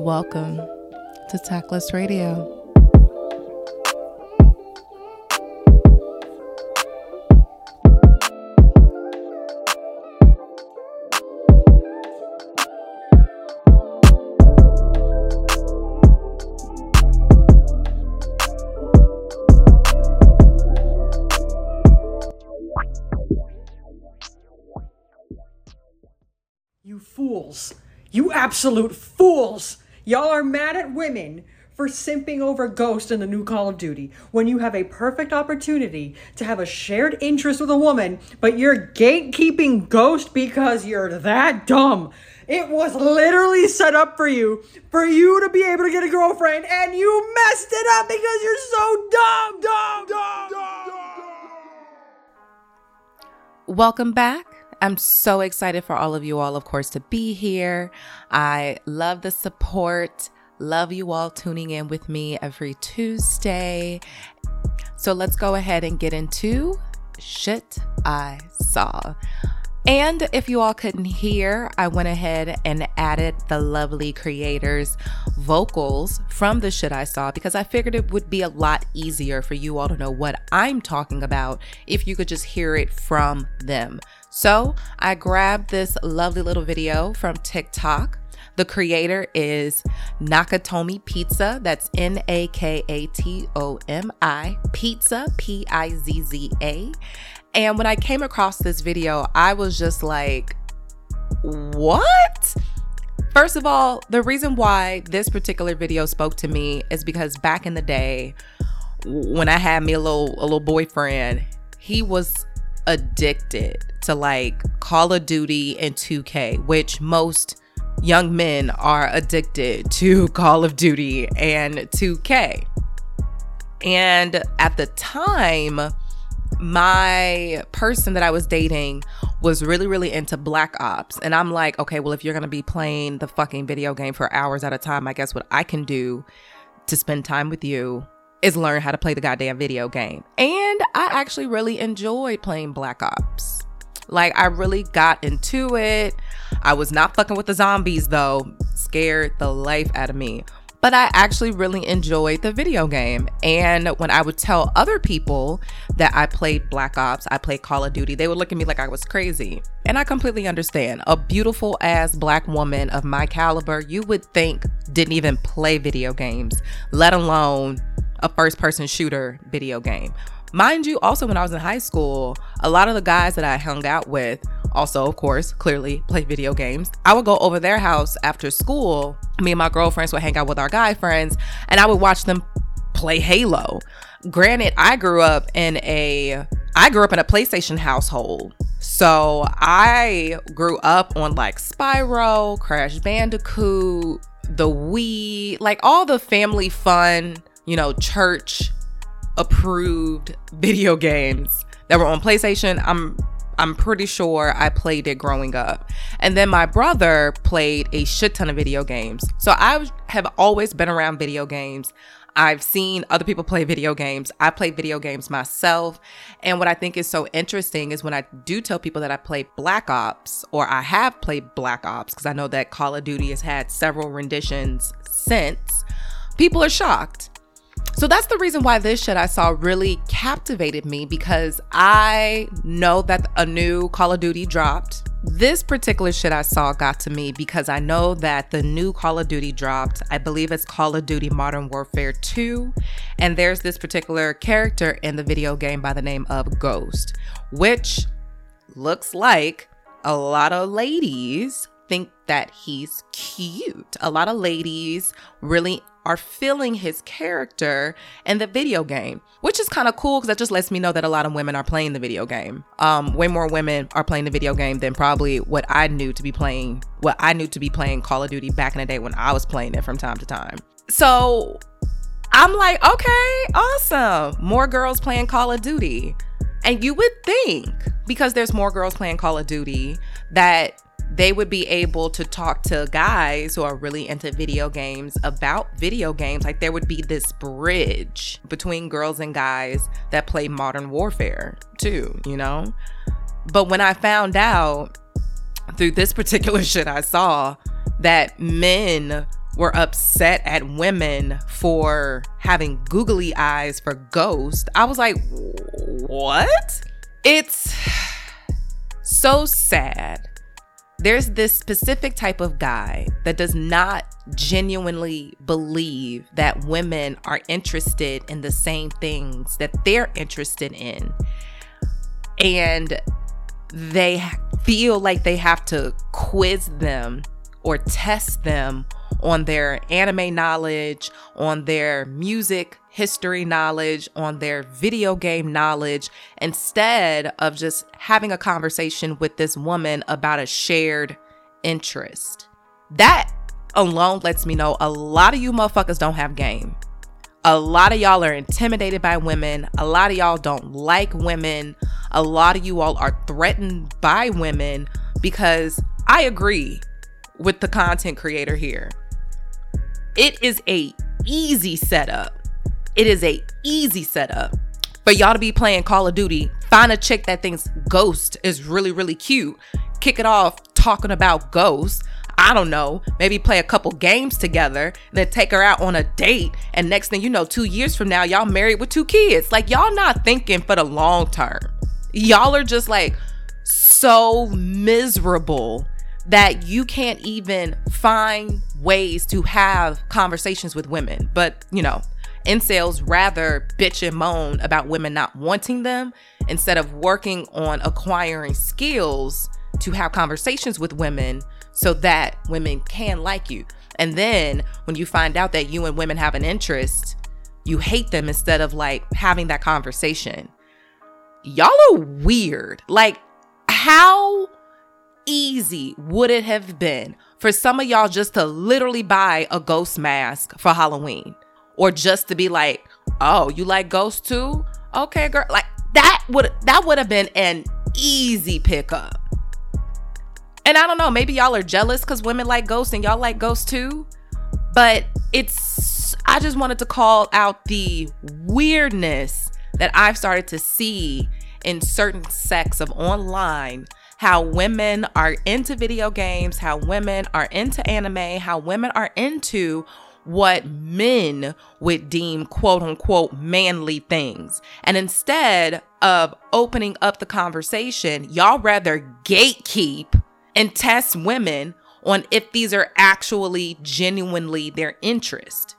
Welcome to Tactless Radio. You fools. You absolute fools. Y'all are mad at women for simping over Ghost in the new Call of Duty when you have a perfect opportunity to have a shared interest with a woman, but you're gatekeeping Ghost because you're that dumb. It was literally set up for you, for you to be able to get a girlfriend, and you messed it up because you're so dumb, dumb, dumb, dumb. Welcome back. I'm so excited for all of you all, of course, to be here. I love the support. Love you all tuning in with me every Tuesday. So let's go ahead and get into shit I saw. And if you all couldn't hear, I went ahead and added the lovely creators' vocals from the shit I saw because I figured it would be a lot easier for you all to know what I'm talking about if you could just hear it from them. So I grabbed this lovely little video from TikTok. The creator is Nakatomi Pizza. That's N A K A T O M I Pizza, P I Z Z A. And when I came across this video, I was just like, what? First of all, the reason why this particular video spoke to me is because back in the day, when I had me a little a little boyfriend, he was addicted to like Call of Duty and 2K, which most young men are addicted to Call of Duty and 2K. And at the time, my person that I was dating was really, really into Black Ops. And I'm like, okay, well, if you're going to be playing the fucking video game for hours at a time, I guess what I can do to spend time with you is learn how to play the goddamn video game. And I actually really enjoyed playing Black Ops. Like, I really got into it. I was not fucking with the zombies though, scared the life out of me. But I actually really enjoyed the video game. And when I would tell other people that I played Black Ops, I played Call of Duty, they would look at me like I was crazy. And I completely understand. A beautiful ass black woman of my caliber, you would think didn't even play video games, let alone a first person shooter video game. Mind you, also when I was in high school, a lot of the guys that I hung out with, also, of course, clearly play video games. I would go over their house after school. Me and my girlfriends would hang out with our guy friends, and I would watch them play Halo. Granted, I grew up in a I grew up in a PlayStation household. So I grew up on like Spyro, Crash Bandicoot, the Wii, like all the family fun, you know, church approved video games that were on PlayStation. I'm I'm pretty sure I played it growing up. And then my brother played a shit ton of video games. So I have always been around video games. I've seen other people play video games. I play video games myself. And what I think is so interesting is when I do tell people that I play Black Ops or I have played Black Ops, because I know that Call of Duty has had several renditions since, people are shocked. So that's the reason why this shit I saw really captivated me because I know that a new Call of Duty dropped. This particular shit I saw got to me because I know that the new Call of Duty dropped. I believe it's Call of Duty Modern Warfare 2. And there's this particular character in the video game by the name of Ghost, which looks like a lot of ladies think that he's cute. A lot of ladies really are feeling his character in the video game, which is kind of cool because that just lets me know that a lot of women are playing the video game. Um, way more women are playing the video game than probably what I knew to be playing, what I knew to be playing Call of Duty back in the day when I was playing it from time to time. So I'm like, okay, awesome. More girls playing Call of Duty. And you would think, because there's more girls playing Call of Duty, that they would be able to talk to guys who are really into video games about video games. Like there would be this bridge between girls and guys that play modern warfare too, you know? But when I found out through this particular shit I saw that men were upset at women for having googly eyes for Ghost, I was like, what? It's so sad. There's this specific type of guy that does not genuinely believe that women are interested in the same things that they're interested in. And they feel like they have to quiz them or test them on their anime knowledge, on their music history knowledge, on their video game knowledge, instead of just having a conversation with this woman about a shared interest. That alone lets me know a lot of you motherfuckers don't have game. A lot of y'all are intimidated by women. A lot of y'all don't like women. A lot of you all are threatened by women because I agree with the content creator here. It is a easy setup. It is a easy setup for y'all to be playing Call of Duty. Find a chick that thinks Ghost is really really cute. Kick it off talking about Ghost. I don't know, maybe play a couple games together, then take her out on a date. And next thing you know, two years from now, y'all married with two kids. Like, y'all not thinking for the long term. Y'all are just like so miserable that you can't even find ways to have conversations with women. But, you know, incels rather bitch and moan about women not wanting them instead of working on acquiring skills to have conversations with women so that women can like you. And then when you find out that you and women have an interest, you hate them instead of like having that conversation. Y'all are weird. Like, how easy would it have been for some of y'all just to literally buy a ghost mask for Halloween? Or just to be like, oh, you like ghosts too? Okay, girl. Like that would that would have been an easy pickup. And I don't know, maybe y'all are jealous because women like ghosts and y'all like ghosts too. But it's I just wanted to call out the weirdness that I've started to see in certain sects of online how women are into video games, how women are into anime, how women are into what men would deem quote unquote manly things. And instead of opening up the conversation, y'all rather gatekeep and test women on if these are actually genuinely their interest.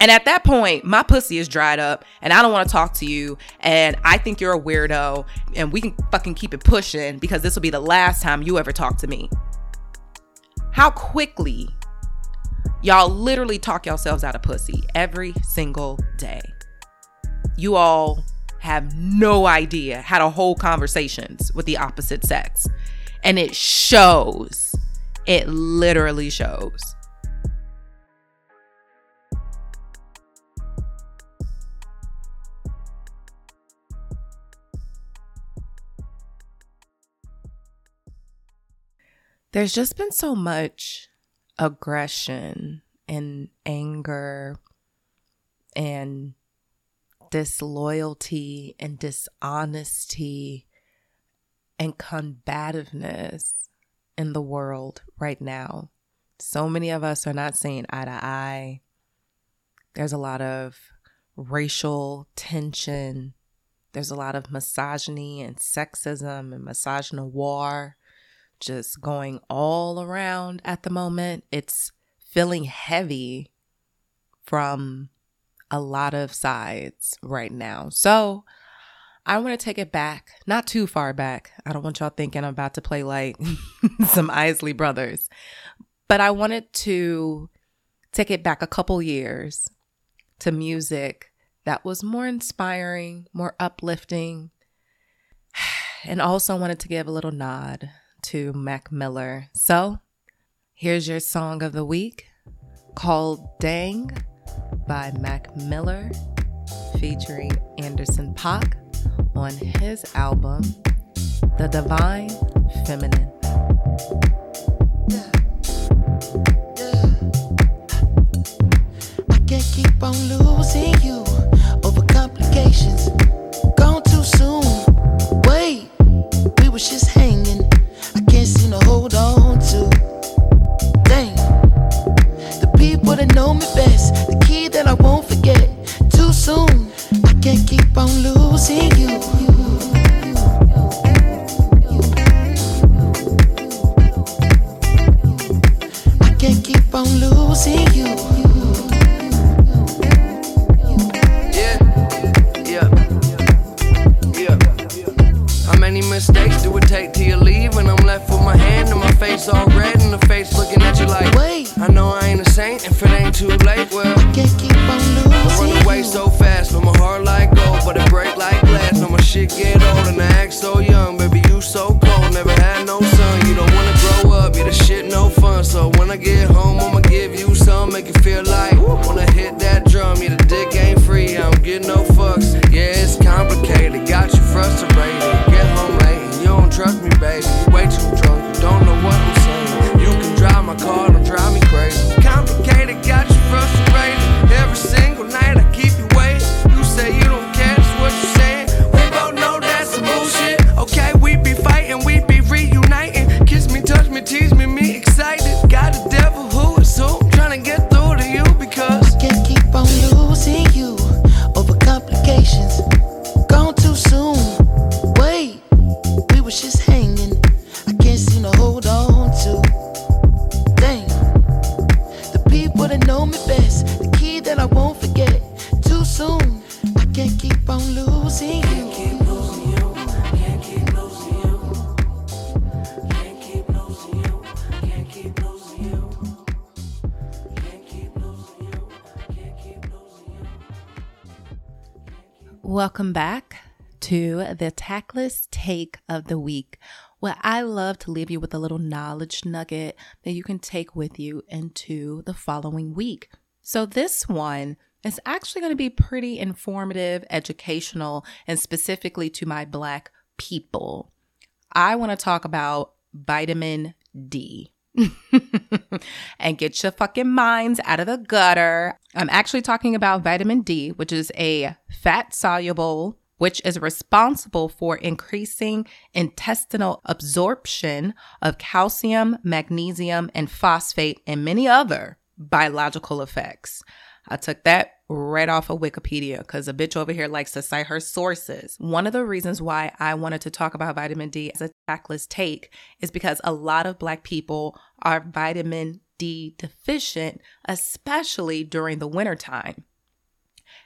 And at that point, my pussy is dried up and I don't want to talk to you. And I think you're a weirdo and we can fucking keep it pushing because this will be the last time you ever talk to me. How quickly y'all literally talk yourselves out of pussy every single day. You all have no idea how to hold conversations with the opposite sex. And it shows. It literally shows. There's just been so much aggression and anger and disloyalty and dishonesty and combativeness in the world right now. So many of us are not seeing eye to eye. There's a lot of racial tension. There's a lot of misogyny and sexism and misogynoir just going all around at the moment. It's feeling heavy from a lot of sides right now. So I want to take it back, not too far back. I don't want y'all thinking I'm about to play like some Isley Brothers, but I wanted to take it back a couple years to music that was more inspiring, more uplifting, and also wanted to give a little nod to Mac Miller. So here's your song of the week called Dang by Mac Miller featuring Anderson .Paak on his album The Divine Feminine. I can't keep on losing you Welcome back to the Tactless Take of the Week, where I love to leave you with a little knowledge nugget that you can take with you into the following week. So, this one is actually going to be pretty informative, educational, and specifically to my Black people. I want to talk about vitamin D. and get your fucking minds out of the gutter. I'm actually talking about vitamin D, which is a fat soluble, which is responsible for increasing intestinal absorption of calcium, magnesium, and phosphate, and many other biological effects. I took that right off of Wikipedia because a bitch over here likes to cite her sources. One of the reasons why I wanted to talk about vitamin D as a tactless take is because a lot of Black people are vitamin D deficient, especially during the wintertime.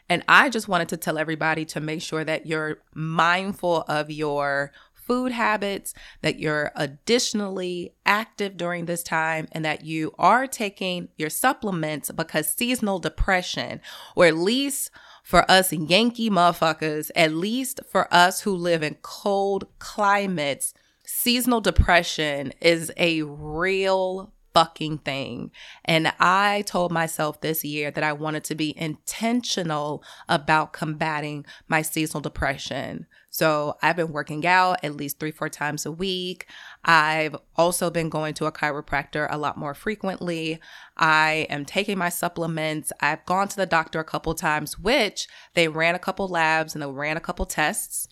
And I just wanted to tell everybody to make sure that you're mindful of your food habits, that you're additionally active during this time, and that you are taking your supplements because seasonal depression, or at least for us Yankee motherfuckers, at least for us who live in cold climates, seasonal depression is a real fucking thing. And I told myself this year that I wanted to be intentional about combating my seasonal depression. So I've been working out at least three, four times a week. I've also been going to a chiropractor a lot more frequently. I am taking my supplements. I've gone to the doctor a couple times, which they ran a couple labs and they ran a couple tests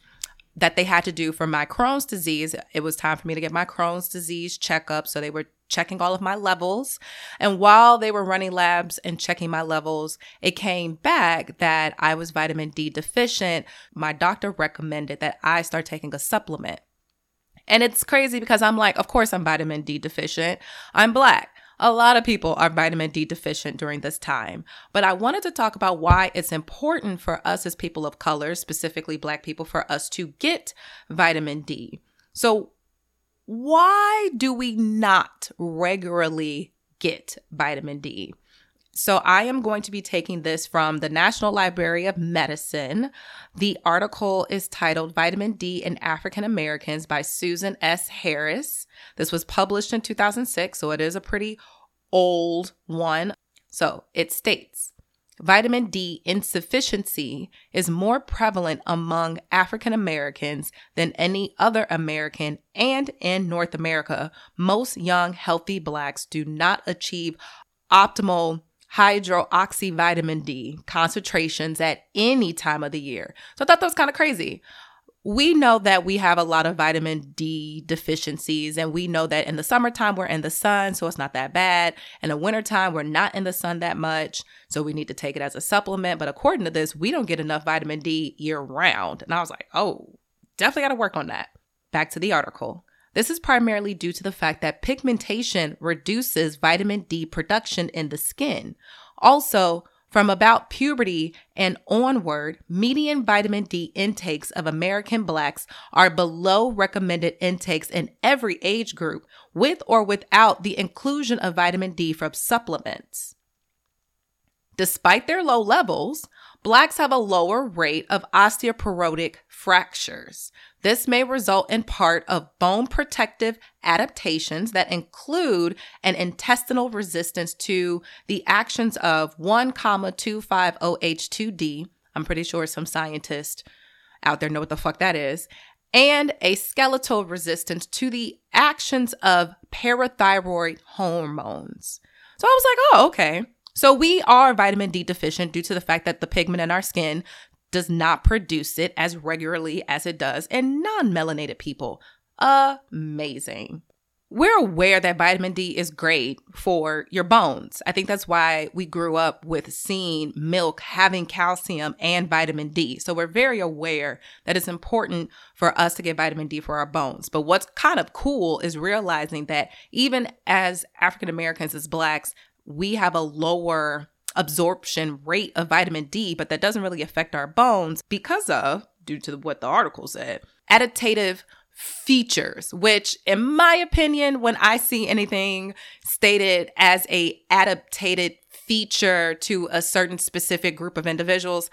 that they had to do for my Crohn's disease. It was time for me to get my Crohn's disease checkup. So they were checking all of my levels. And while they were running labs and checking my levels, it came back that I was vitamin D deficient. My doctor recommended that I start taking a supplement. And it's crazy because I'm like, of course, I'm vitamin D deficient. I'm black. A lot of people are vitamin D deficient during this time. But I wanted to talk about why it's important for us as people of color, specifically Black people, for us to get vitamin D. So, why do we not regularly get vitamin D? So, I am going to be taking this from the National Library of Medicine. The article is titled Vitamin D in African Americans by Susan S. Harris. This was published in 2006, so it is a pretty old one. So, it states Vitamin D insufficiency is more prevalent among African Americans than any other American, and in North America, most young, healthy Blacks do not achieve optimal hydroxy vitamin D concentrations at any time of the year. So I thought that was kind of crazy. we know that we have a lot of vitamin D deficiencies, and we know that in the summertime we're in the sun, so it's not that bad. In the wintertime, we're not in the sun that much, so we need to take it as a supplement. But according to this, we don't get enough vitamin D year round. And I was like, oh, definitely got to work on that. Back to the article. This is primarily due to the fact that pigmentation reduces vitamin D production in the skin. Also, from about puberty and onward, median vitamin D intakes of American blacks are below recommended intakes in every age group, with or without the inclusion of vitamin D from supplements. Despite their low levels, blacks have a lower rate of osteoporotic fractures. This may result in part of bone protective adaptations that include an intestinal resistance to the actions of 1,25(OH)2D. I'm pretty sure some scientists out there know what the fuck that is. And a skeletal resistance to the actions of parathyroid hormones. So I was like, oh, okay. So we are vitamin D deficient due to the fact that the pigment in our skin does not produce it as regularly as it does in non melanated people. Amazing. We're aware that vitamin D is great for your bones. I think that's why we grew up with seeing milk having calcium and vitamin D. So we're very aware that it's important for us to get vitamin D for our bones. But what's kind of cool is realizing that even as African Americans, as Blacks, we have a lower absorption rate of vitamin D, but that doesn't really affect our bones because of, due to what the article said, adaptative features which in my opinion when i see anything stated as a adaptated feature to a certain specific group of individuals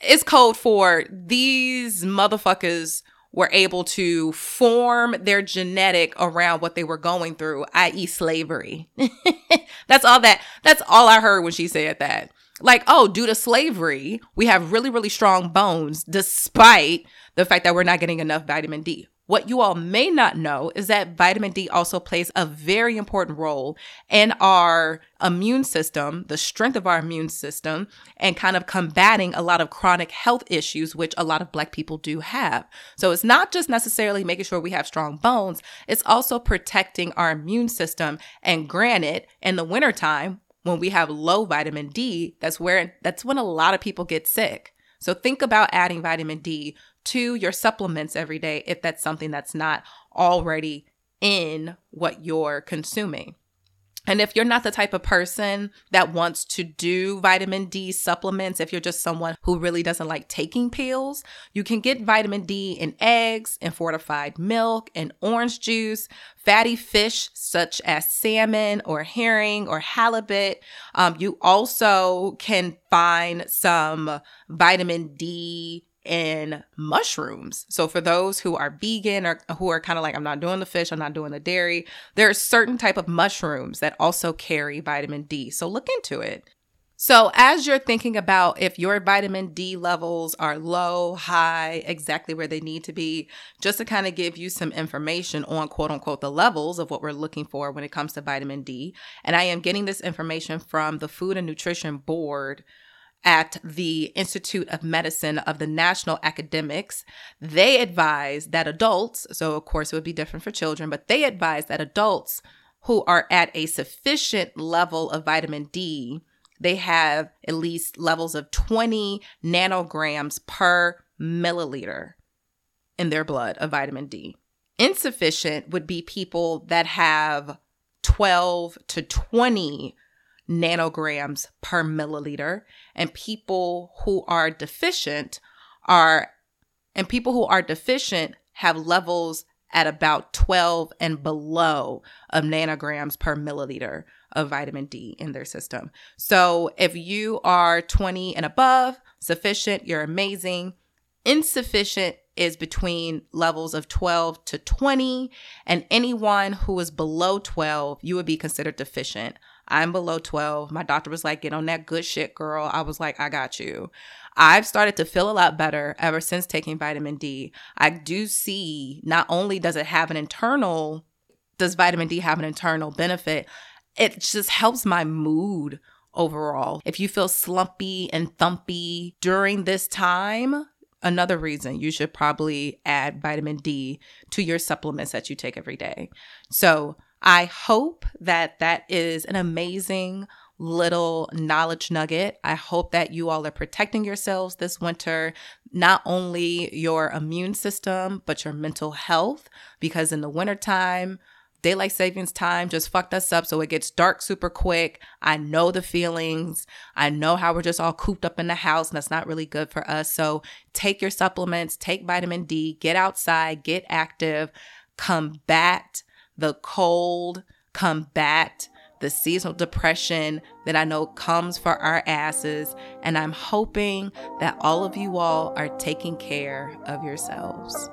it's code for these motherfuckers were able to form their genetic around what they were going through, i.e., slavery. that's all that, that's all I heard when she said that. Like, oh, due to slavery, we have really, really strong bones despite the fact that we're not getting enough vitamin D. What you all may not know is that vitamin D also plays a very important role in our immune system, the strength of our immune system, and kind of combating a lot of chronic health issues, which a lot of Black people do have. So it's not just necessarily making sure we have strong bones, it's also protecting our immune system. And granted, in the wintertime, when we have low vitamin D, that's where that's when a lot of people get sick. So think about adding vitamin D to your supplements every day if that's something that's not already in what you're consuming. And if you're not the type of person that wants to do vitamin D supplements, if you're just someone who really doesn't like taking pills, you can get vitamin D in eggs, in fortified milk, in orange juice, fatty fish such as salmon or herring or halibut. Um, you also can find some vitamin D in mushrooms. So for those who are vegan or who are kind of like I'm not doing the fish, I'm not doing the dairy, there are certain type of mushrooms that also carry vitamin D. So look into it. So as you're thinking about if your vitamin D levels are low, high, exactly where they need to be, just to kind of give you some information on quote unquote the levels of what we're looking for when it comes to vitamin D. And I am getting this information from the Food and Nutrition Board at the Institute of Medicine of the National Academies, they advise that adults, so of course it would be different for children, but they advise that adults who are at a sufficient level of vitamin D, they have at least levels of 20 nanograms per milliliter in their blood of vitamin D. Insufficient would be people that have 12 to 20 nanograms per milliliter and people who are deficient are and people who are deficient have levels at about 12 and below of nanograms per milliliter of vitamin D in their system. So if you are 20 and above, sufficient, you're amazing. Insufficient is between levels of 12 to 20, and anyone who is below 12, you would be considered deficient. I'm below 12. My doctor was like, get on that good shit, girl. I was like, I got you. I've started to feel a lot better ever since taking vitamin D. I do see not only does it have an internal, does vitamin D have an internal benefit, it just helps my mood overall. If you feel slumpy and thumpy during this time, another reason you should probably add vitamin D to your supplements that you take every day. So, I hope that that is an amazing little knowledge nugget. I hope that you all are protecting yourselves this winter, not only your immune system, but your mental health, because in the wintertime, daylight savings time just fucked us up so it gets dark super quick. I know the feelings. I know how we're just all cooped up in the house and that's not really good for us. So take your supplements take vitamin d get outside get active combat the cold combat the seasonal depression that I know comes for our asses. And I'm hoping that all of you all are taking care of yourselves.